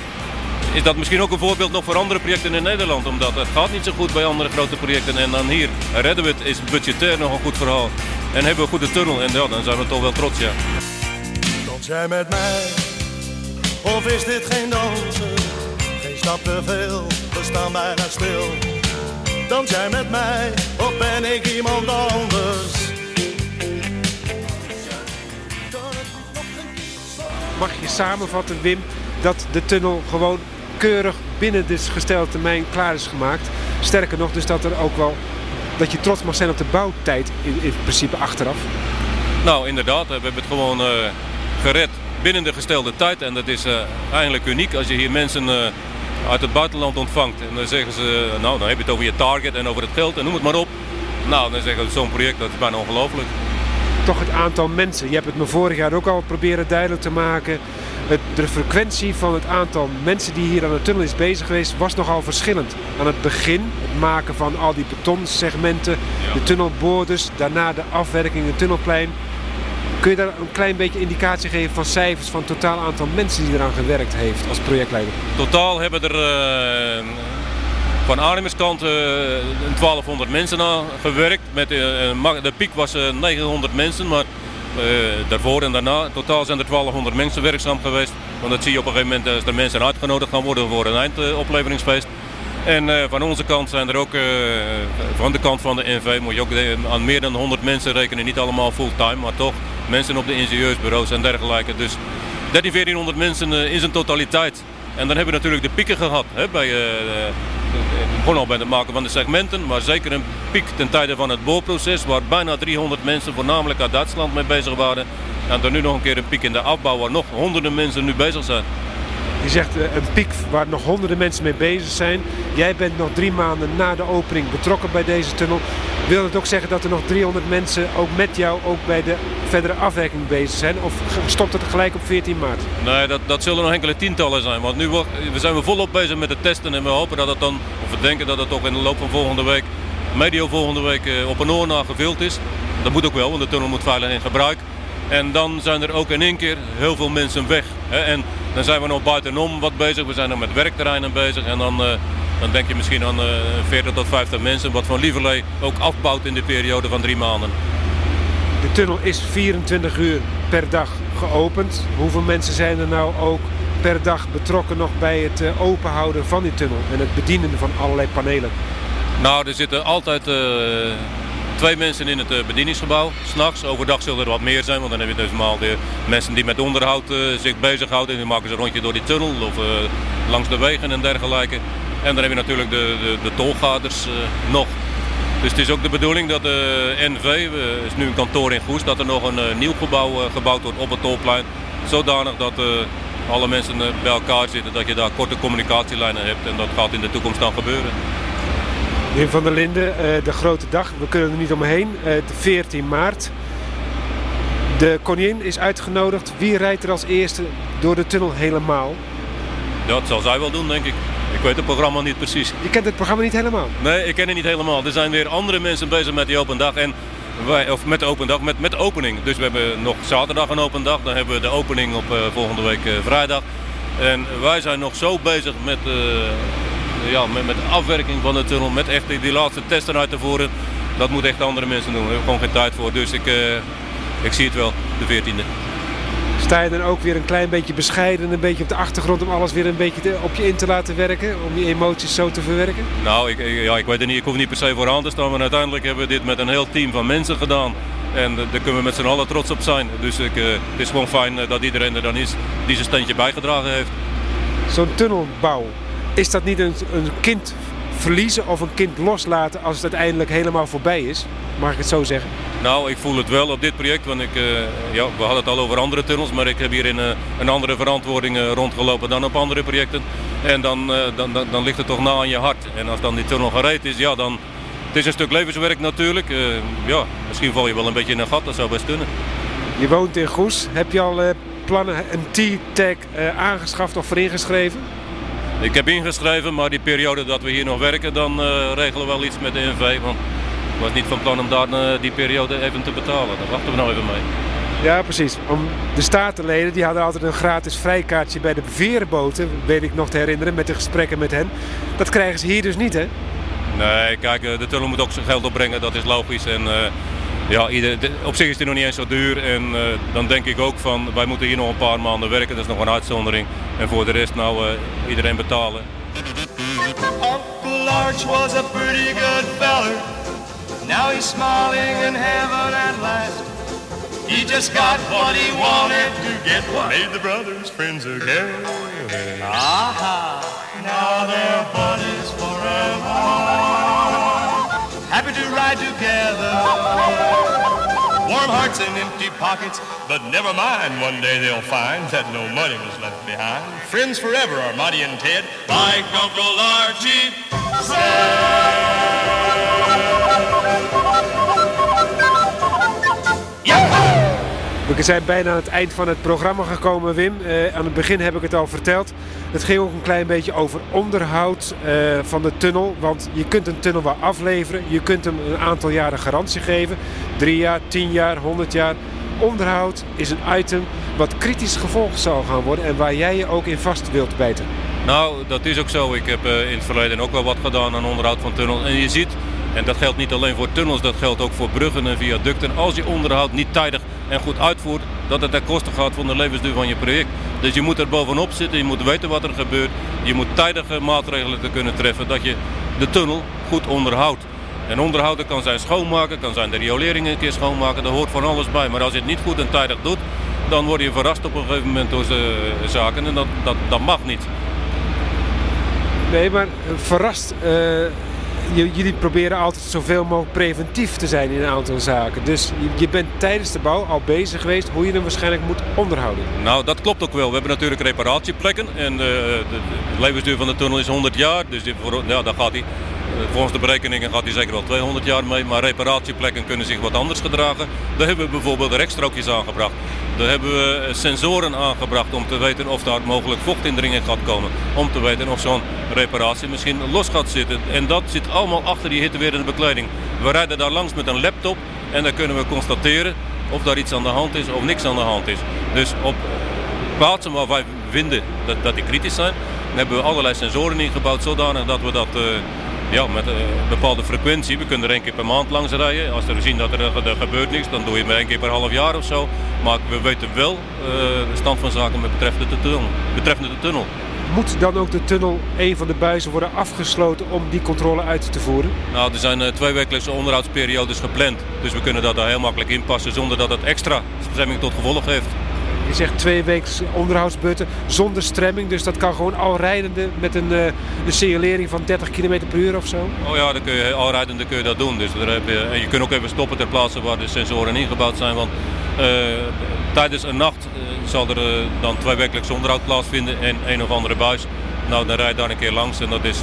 is dat misschien ook een voorbeeld nog voor andere projecten in Nederland. Omdat het gaat niet zo goed bij andere grote projecten. En dan hier redden we het, is budgetair nog een goed verhaal. En hebben we een goede tunnel. En ja, dan zijn we toch wel trots, ja. Dans jij met mij? Of is dit geen dansen? Geen stap te veel, we staan bijna stil. Dans jij met mij? Of ben ik iemand anders? Mag je samenvatten, Wim, dat de tunnel gewoon keurig binnen de gestelde termijn klaar is gemaakt? Sterker nog, dus dat er ook wel dat je trots mag zijn op de bouwtijd in, in principe achteraf? Nou, inderdaad. We hebben het gewoon uh, gered binnen de gestelde tijd. En dat is uh, eigenlijk uniek als je hier mensen uh, uit het buitenland ontvangt. En dan zeggen ze, nou dan heb je het over je target en over het geld en noem het maar op. Nou, dan zeggen ze zo'n project, dat is bijna ongelooflijk. Toch het aantal mensen. Je hebt het me vorig jaar ook al proberen duidelijk te maken. Het, de frequentie van het aantal mensen die hier aan de tunnel is bezig geweest was nogal verschillend. Aan het begin, het maken van al die betonsegmenten, ja. de tunnelboorders, daarna de afwerking, het tunnelplein. Kun je daar een klein beetje indicatie geven van cijfers van het totaal aantal mensen die eraan gewerkt heeft als projectleider? Totaal hebben er uh, van aannemerskant uh, 1200 mensen aan gewerkt. Met, uh, de piek was 900 mensen, maar daarvoor en daarna totaal zijn er 1200 mensen werkzaam geweest. Want dat zie je op een gegeven moment als er mensen uitgenodigd gaan worden voor een eindopleveringsfeest. En uh, van onze kant zijn er ook, uh, van de kant van de NV moet je ook aan meer dan 100 mensen rekenen. Niet allemaal fulltime, maar toch mensen op de ingenieursbureaus en dergelijke. Dus 13, 1400 mensen in zijn totaliteit. En dan hebben we natuurlijk de pieken gehad. Hè, bij, gewoon al bij het maken van de segmenten, maar zeker een piek ten tijde van het boorproces, waar bijna 300 mensen, voornamelijk uit Duitsland, mee bezig waren. En dan nu nog een keer een piek in de afbouw, waar nog honderden mensen nu bezig zijn. Je zegt een piek waar nog honderden mensen mee bezig zijn. Jij bent nog drie maanden na de opening betrokken bij deze tunnel. Wil het ook zeggen dat er nog 300 mensen ook met jou ook bij de verdere afwerking bezig zijn? Of stopt het gelijk op 14 maart? Nee, dat, dat zullen nog enkele tientallen zijn. Want nu we zijn we volop bezig met het testen en we hopen dat het dan, of we denken dat het toch in de loop van volgende week, medio volgende week op een oor na gevuld is. Dat moet ook wel, want de tunnel moet veilig in gebruik. En dan zijn er ook in één keer heel veel mensen weg. En dan zijn we nog buitenom wat bezig. We zijn nog met werkterreinen bezig. En dan, uh, dan denk je misschien aan uh, 40 tot 50 mensen. Wat van Lieverlee ook afbouwt in de periode van drie maanden. De tunnel is 24 uur per dag geopend. Hoeveel mensen zijn er nou ook per dag betrokken nog bij het uh, openhouden van die tunnel en het bedienen van allerlei panelen? Nou, er zitten altijd uh, twee mensen in het uh, bedieningsgebouw. S'nachts, overdag zullen er wat meer zijn, want dan heb je dus normaal de mensen die met onderhoud uh, zich bezighouden. Die maken ze een rondje door die tunnel of uh, langs de wegen en dergelijke. En dan heb je natuurlijk de, de, de tolgaders nog. Dus het is ook de bedoeling dat de NV, is nu een kantoor in Goes, dat er nog een nieuw gebouw gebouwd wordt op het tolplein. Zodanig dat alle mensen bij elkaar zitten, dat je daar korte communicatielijnen hebt. En dat gaat in de toekomst dan gebeuren. Wim van der Linden, de grote dag. We kunnen er niet omheen. de 14 maart. De koningin is uitgenodigd. Wie rijdt er als eerste door de tunnel helemaal? Dat zal zij wel doen, denk ik. Ik weet het programma niet precies. Je kent het programma niet helemaal? Nee, ik ken het niet helemaal. Er zijn weer andere mensen bezig met die open dag. En Wij, of met de open dag, met, met de opening. Dus we hebben nog zaterdag een open dag. Dan hebben we de opening op volgende week vrijdag. En wij zijn nog zo bezig met, ja, met, met de afwerking van de tunnel. Met echt die, die laatste testen uit te voeren. Dat moet echt andere mensen doen. Daar hebben we gewoon geen tijd voor. Dus ik, ik zie het wel, de 14e. Sta je dan ook weer een klein beetje bescheiden, een beetje op de achtergrond om alles weer een beetje op je in te laten werken? Om die emoties zo te verwerken? Nou, ik, ja, ik weet het niet. Ik hoef niet per se vooraan te staan. Maar uiteindelijk hebben we dit met een heel team van mensen gedaan. En daar kunnen we met z'n allen trots op zijn. Dus ik, uh, het is gewoon fijn eh, dat iedereen er dan is die zijn steentje bijgedragen heeft. Zo'n tunnelbouw, is dat niet een, een kind verliezen of een kind loslaten als het uiteindelijk helemaal voorbij is? Mag ik het zo zeggen? Nou, ik voel het wel op dit project, want ik, uh, ja, we hadden het al over andere tunnels, maar ik heb hier in, uh, een andere verantwoording uh, rondgelopen dan op andere projecten. En dan, dan, dan, dan, ligt het toch na aan je hart. En als dan die tunnel gereed is, ja, dan... Het is een stuk levenswerk natuurlijk. ja, misschien val je wel een beetje in een gat, dat zou best kunnen. Je woont in Goes. Heb je al plannen een T-tag aangeschaft of voor ingeschreven? Ik heb ingeschreven, maar die periode dat we hier nog werken, dan regelen we wel iets met de NV. Want ik was niet van plan om daar eh, die periode even te betalen. Daar wachten we nou even mee. Ja, precies. Om de statenleden die hadden altijd een gratis vrijkaartje bij de veerboten, weet ik nog te herinneren, met de gesprekken met hen. Dat krijgen ze hier dus niet, hè? Nee, kijk, eh, de tunnel moet ook zijn geld opbrengen, dat is logisch. En, uh, ja, ieder, op zich is het nog niet eens zo duur. En uh, dan denk ik ook van, wij moeten hier nog een paar maanden werken, dat is nog een uitzondering. En voor de rest nou iedereen betalen. Uncle Arch was a pretty good feller. Now he's smiling in heaven at last. He just got what he wanted to get. Made the brothers friends again. Aha, now they're buddies forever. To ride together. Warm hearts and empty pockets, but never mind. One day they'll find that no money was left behind. Friends forever are Monty and Ted, like Uncle Archie said. We zijn bijna aan het eind van het programma gekomen, Wim. Uh, aan het begin heb ik het al verteld. Het ging ook een klein beetje over onderhoud uh, van de tunnel. Want je kunt een tunnel wel afleveren. Je kunt hem een aantal jaren garantie geven. Drie jaar, tien jaar, honderd jaar. Onderhoud is een item wat kritisch gevolgd zal gaan worden. En waar jij je ook in vast wilt bijten. Nou, dat is ook zo. Ik heb uh, in het verleden ook wel wat gedaan aan onderhoud van tunnels. En je ziet en dat geldt niet alleen voor tunnels, dat geldt ook voor bruggen en viaducten. Als je onderhoud niet tijdig en goed uitvoert, dat het ten koste gaat van de levensduur van je project. Dus je moet er bovenop zitten, je moet weten wat er gebeurt. Je moet tijdige maatregelen te kunnen treffen dat je de tunnel goed onderhoudt. En onderhouden kan zijn schoonmaken, kan zijn de rioleringen een keer schoonmaken, daar hoort van alles bij. Maar als je het niet goed en tijdig doet, dan word je verrast op een gegeven moment door de zaken en dat, dat, dat mag niet. Nee, maar verrast... Uh jullie proberen altijd zoveel mogelijk preventief te zijn in een aantal zaken. Dus je, bent tijdens de bouw al bezig geweest hoe je hem waarschijnlijk moet onderhouden. Nou, dat klopt ook wel. We hebben natuurlijk reparatieplekken. En de, de, levensduur van de tunnel is 100 jaar. Dus daar gaat hij Volgens de berekeningen gaat hij zeker wel 200 jaar mee, maar reparatieplekken kunnen zich wat anders gedragen. Daar hebben we bijvoorbeeld rekstrookjes aangebracht. Daar hebben we sensoren aangebracht om te weten of daar mogelijk vochtindringing gaat komen. Om te weten of zo'n reparatie misschien los gaat zitten. En dat zit allemaal achter die hittewerende bekleding. We rijden daar langs met een laptop en dan kunnen we constateren of daar iets aan de hand is of niks aan de hand is. Dus op plaatsen waar wij vinden dat, dat die kritisch zijn, hebben we allerlei sensoren ingebouwd zodanig dat we dat... Uh, ja, met een bepaalde frequentie. We kunnen er één keer per maand langs rijden. Als we zien dat er, er gebeurt niks, dan doe je maar één keer per half jaar of zo. Maar we weten wel uh, de stand van zaken met betreffende de tunnel. Betreffende de tunnel. Moet dan ook de tunnel, een van de buizen, worden afgesloten om die controle uit te voeren? Nou, er zijn uh, twee wekelijkse onderhoudsperiodes gepland. Dus we kunnen dat daar heel makkelijk inpassen zonder dat het extra stemming tot gevolg heeft. Je zegt twee weken onderhoudsbutten zonder stremming. Dus dat kan gewoon al rijdende met een, uh, een signalering van 30 km per uur of zo? Oh ja, dan kun je, al rijdende kun je dat doen. Dus daar heb je, en je kunt ook even stoppen ter plaatse waar de sensoren ingebouwd zijn. Want uh, tijdens een nacht uh, zal er dan twee wekelijks onderhoud plaatsvinden en een of andere buis. Nou, dan rijd je daar een keer langs en dat is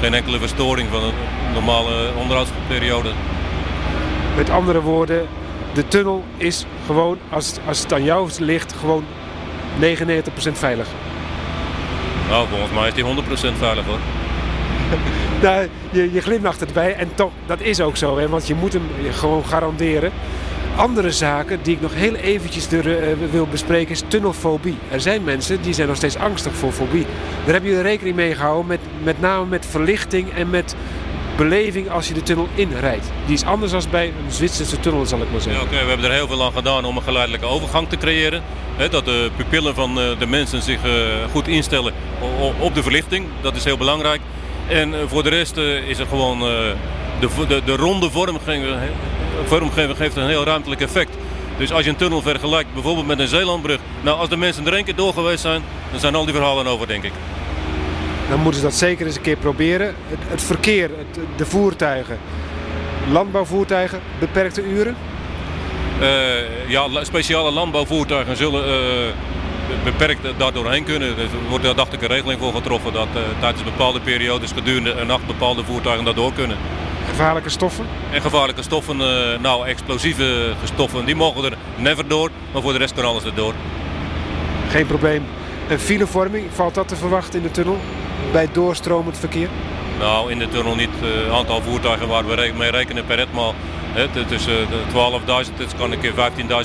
geen enkele verstoring van een normale onderhoudsperiode. Met andere woorden, de tunnel is gewoon, als, als het aan jou ligt, gewoon 99% veilig. Nou, volgens mij is die 100% veilig hoor. <laughs> nou, je, je glimlacht erbij en toch, dat is ook zo, hè, want je moet hem gewoon garanderen. Andere zaken die ik nog heel eventjes er, eh, wil bespreken is tunnelfobie. Er zijn mensen die zijn nog steeds angstig voor fobie. Daar hebben jullie rekening mee gehouden, met, met name met verlichting en met beleving als je de tunnel inrijdt. Die is anders dan bij een Zwitserse tunnel, zal ik maar zeggen. Ja, We hebben er heel veel aan gedaan om een geleidelijke overgang te creëren. dat de pupillen van eh, de mensen zich eh, goed instellen op de verlichting. Dat is heel belangrijk. En voor de rest is er gewoon de, de, de ronde vormgeving vormgeving geeft een heel ruimtelijk effect. Dus als je een tunnel vergelijkt bijvoorbeeld met een Zeelandbrug. Nou, als de mensen er één keer door geweest zijn, dan zijn al die verhalen over, denk ik. Dan moeten ze dat zeker eens een keer proberen. Het, het verkeer, het, de voertuigen, landbouwvoertuigen, beperkte uren? Uh, ja, speciale landbouwvoertuigen zullen uh, beperkt daar doorheen kunnen. Er wordt daar dacht ik een regeling voor getroffen dat uh, tijdens bepaalde periodes gedurende een nacht bepaalde voertuigen daardoor kunnen. Gevaarlijke stoffen? En gevaarlijke stoffen, eh, nou explosieve stoffen, die mogen er never door, maar voor de rest kan alles er door. Geen probleem. En filevorming, valt dat te verwachten in de tunnel bij doorstromend verkeer? Nou, in de tunnel niet. Het uh, aantal voertuigen waar we mee rekenen per etmaal. Tussen uh, 12.000, het kan een keer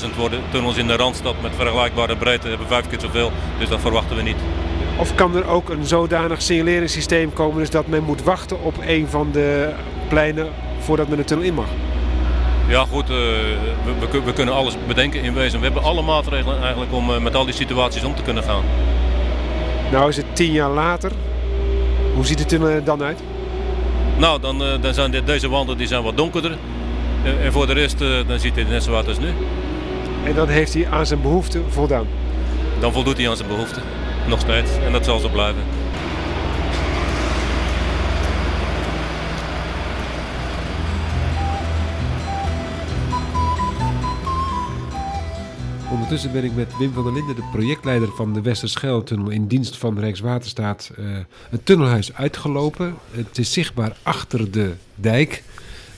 15.000 worden. Tunnels in de Randstad met vergelijkbare breedte hebben vijf keer zoveel. Dus dat verwachten we niet. Of kan er ook een zodanig signaleringssysteem komen dus dat men moet wachten op een van de pleinen voordat men de tunnel in mag? Ja goed, uh, we, we, kunnen alles bedenken in wezen. We hebben alle maatregelen eigenlijk om uh, met al die situaties om te kunnen gaan. Nou is het tien jaar later. Hoe ziet tunnel er dan uit? Nou, dan, uh, dan zijn deze wanden die zijn wat donkerder. en voor de rest dan ziet het net zo uit als nu. En dan heeft hij aan zijn behoeften voldaan? Dan voldoet hij aan zijn behoeften. Nog steeds. En dat zal zo blijven. Ondertussen ben ik met Wim van der Linden, de projectleider van de Westerschelde-tunnel in dienst van Rijkswaterstaat, uh, het tunnelhuis uitgelopen. Het is zichtbaar achter de dijk,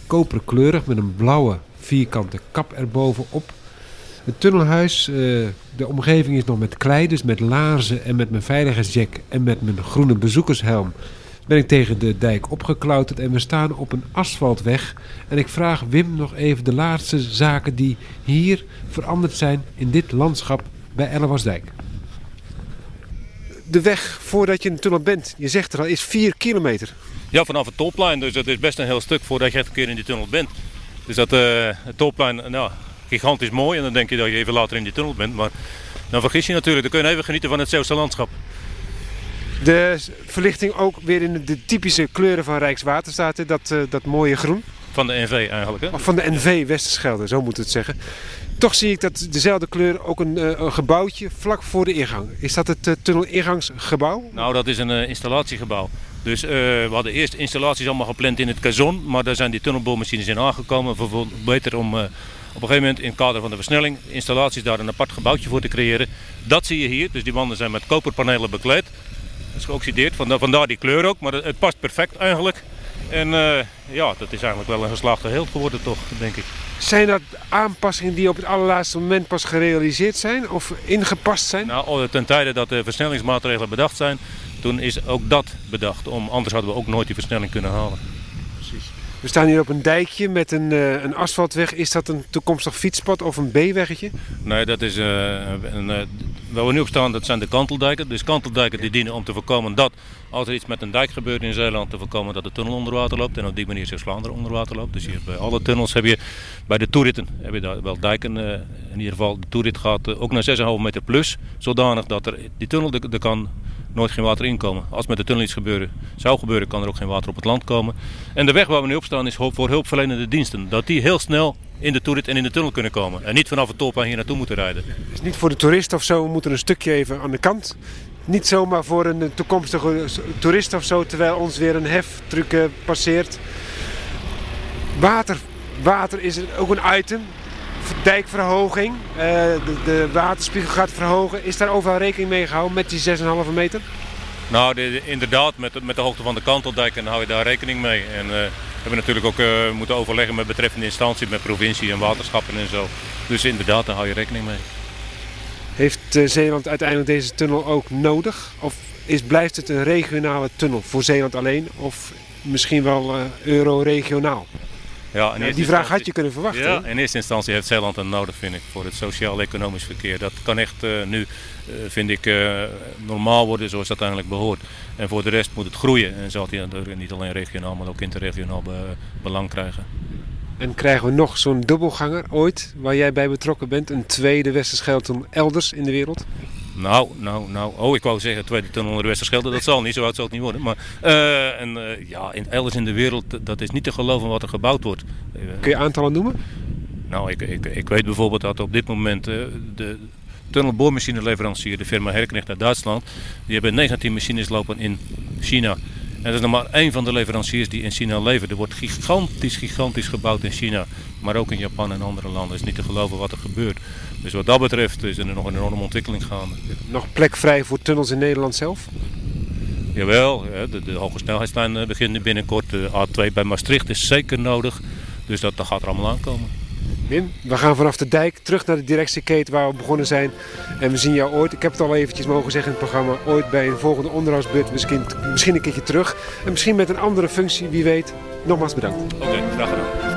koperkleurig met een blauwe vierkante kap erbovenop. Het tunnelhuis, uh, de omgeving is nog met klei, dus met laarzen en met mijn veiligheidsjack en met mijn groene bezoekershelm ben ik tegen de dijk opgeklauterd en we staan op een asfaltweg. En ik vraag Wim nog even de laatste zaken die hier veranderd zijn in dit landschap bij Ellewarsdijk. De weg voordat je in de tunnel bent, je zegt er al, is 4 kilometer. Ja, vanaf het topplein, dus dat is best een heel stuk voordat je echt een keer in die tunnel bent. Dus dat uh, het topplein, nou, gigantisch mooi en dan denk je dat je even later in die tunnel bent. Maar dan vergis je natuurlijk, dan kun je even genieten van het Zeeuwse landschap. De verlichting ook weer in de typische kleuren van Rijkswaterstaat, dat, uh, dat mooie groen. Van de NV eigenlijk hè? van de NV Westerschelde, zo moet het zeggen. Toch zie ik dat dezelfde kleur ook een, een gebouwtje vlak voor de ingang. Is dat het uh, tunnelingangsgebouw? Nou, dat is een installatiegebouw. Dus we hadden eerst installaties allemaal gepland in het kazon, maar daar zijn die tunnelboormachines in aangekomen. Beter om op een gegeven moment in het kader van de versnelling installaties daar een apart gebouwtje voor te creëren. Dat zie je hier, dus die wanden zijn met koperpanelen bekleed is geoxideerd, vandaar die kleur ook. Maar het past perfect eigenlijk. En uh, ja, dat is eigenlijk wel een geslaagde heel geworden toch, denk ik. Zijn dat aanpassingen die op het allerlaatste moment pas gerealiseerd zijn of ingepast zijn? Nou, ten tijde dat de versnellingsmaatregelen bedacht zijn, toen is ook dat bedacht. Om, anders hadden we ook nooit die versnelling kunnen halen. We staan hier op een dijkje met een, uh, een asfaltweg. Is dat een toekomstig fietspad of een B-weggetje? Nee, dat is uh, een, waar we nu op staan, dat zijn de kanteldijken. Dus kanteldijken die dienen om te voorkomen dat als er iets met een dijk gebeurt in Zeeland, te voorkomen dat de tunnel onder water loopt. En op die manier Zeeuws-Vlaanderen onder water loopt. Dus hier bij alle tunnels heb je, bij de toeritten heb je daar wel dijken. in ieder geval, de toerit gaat ook naar 6,5 meter plus. Zodanig dat er die tunnel er kan nooit geen water inkomen. Als met de tunnel iets gebeuren, zou gebeuren, kan er ook geen water op het land komen. En de weg waar we nu op staan is voor hulpverlenende diensten. Dat die heel snel in de toerit en in de tunnel kunnen komen. En niet vanaf het tolplein hier naartoe moeten rijden. Is niet voor de toerist of zo, we moeten een stukje even aan de kant. Niet zomaar voor een toekomstige toerist of zo, terwijl ons weer een heftruck eh, passeert. Water, water is ook een item dijkverhoging, uh, de, de, waterspiegel gaat verhogen. Is daar overal rekening mee gehouden met die 6,5 meter? Nou, de, inderdaad, met de, met de hoogte van de kanteldijk en hou je daar rekening mee. En uh, we hebben natuurlijk ook uh, moeten overleggen met betreffende instanties, met provincie en waterschappen en zo. Dus inderdaad, daar hou je rekening mee. Heeft eh, Zeeland uiteindelijk deze tunnel ook nodig? Of is, blijft het een regionale tunnel voor Zeeland alleen? Of misschien wel euro-regionaal? Ja, ja, die vraag had je kunnen verwachten. Ja, in eerste instantie heeft Zeeland een nodig, vind ik, voor het sociaal-economisch verkeer. Dat kan echt uh, nu, uh, vind ik, uh, normaal worden zoals dat eigenlijk behoort. En voor de rest moet het groeien en zal het niet alleen regionaal, maar ook interregionaal be belang krijgen. En krijgen we nog zo'n dubbelganger ooit, waar jij bij betrokken bent, een tweede Westerschelde elders in de wereld? Nou, nou, nou. Oh, ik wou zeggen, tweede tunnel onder de Westerschelde. Dat zal niet, zo oud zal het niet worden. Maar uh, en, uh, ja, in, elders in de wereld, dat is niet te geloven wat er gebouwd wordt. Kun je aantallen noemen? Nou, ik, ik, ik weet bijvoorbeeld dat op dit moment de tunnelboormachineleverancier, de firma Herknecht uit Duitsland, die hebben 19 machines lopen in China. En dat is nog maar één van de leveranciers die in China leveren. Er wordt gigantisch, gigantisch gebouwd in China. Maar ook in Japan en andere landen. Het is niet te geloven wat er gebeurt. Dus wat dat betreft is er nog een enorme ontwikkeling gaande. Nog plek vrij voor tunnels in Nederland zelf? Jawel, de, de hoge snelheidslijn begint binnenkort. De A2 bij Maastricht is zeker nodig. Dus dat, dat gaat er allemaal aankomen. Wim, we gaan vanaf de dijk terug naar de directieketen waar we begonnen zijn. En we zien jou ooit, ik heb het al eventjes mogen zeggen in het programma, ooit bij een volgende onderhoudsbeurt misschien, misschien een keertje terug. En misschien met een andere functie, wie weet. Nogmaals bedankt. Oké, okay, graag gedaan.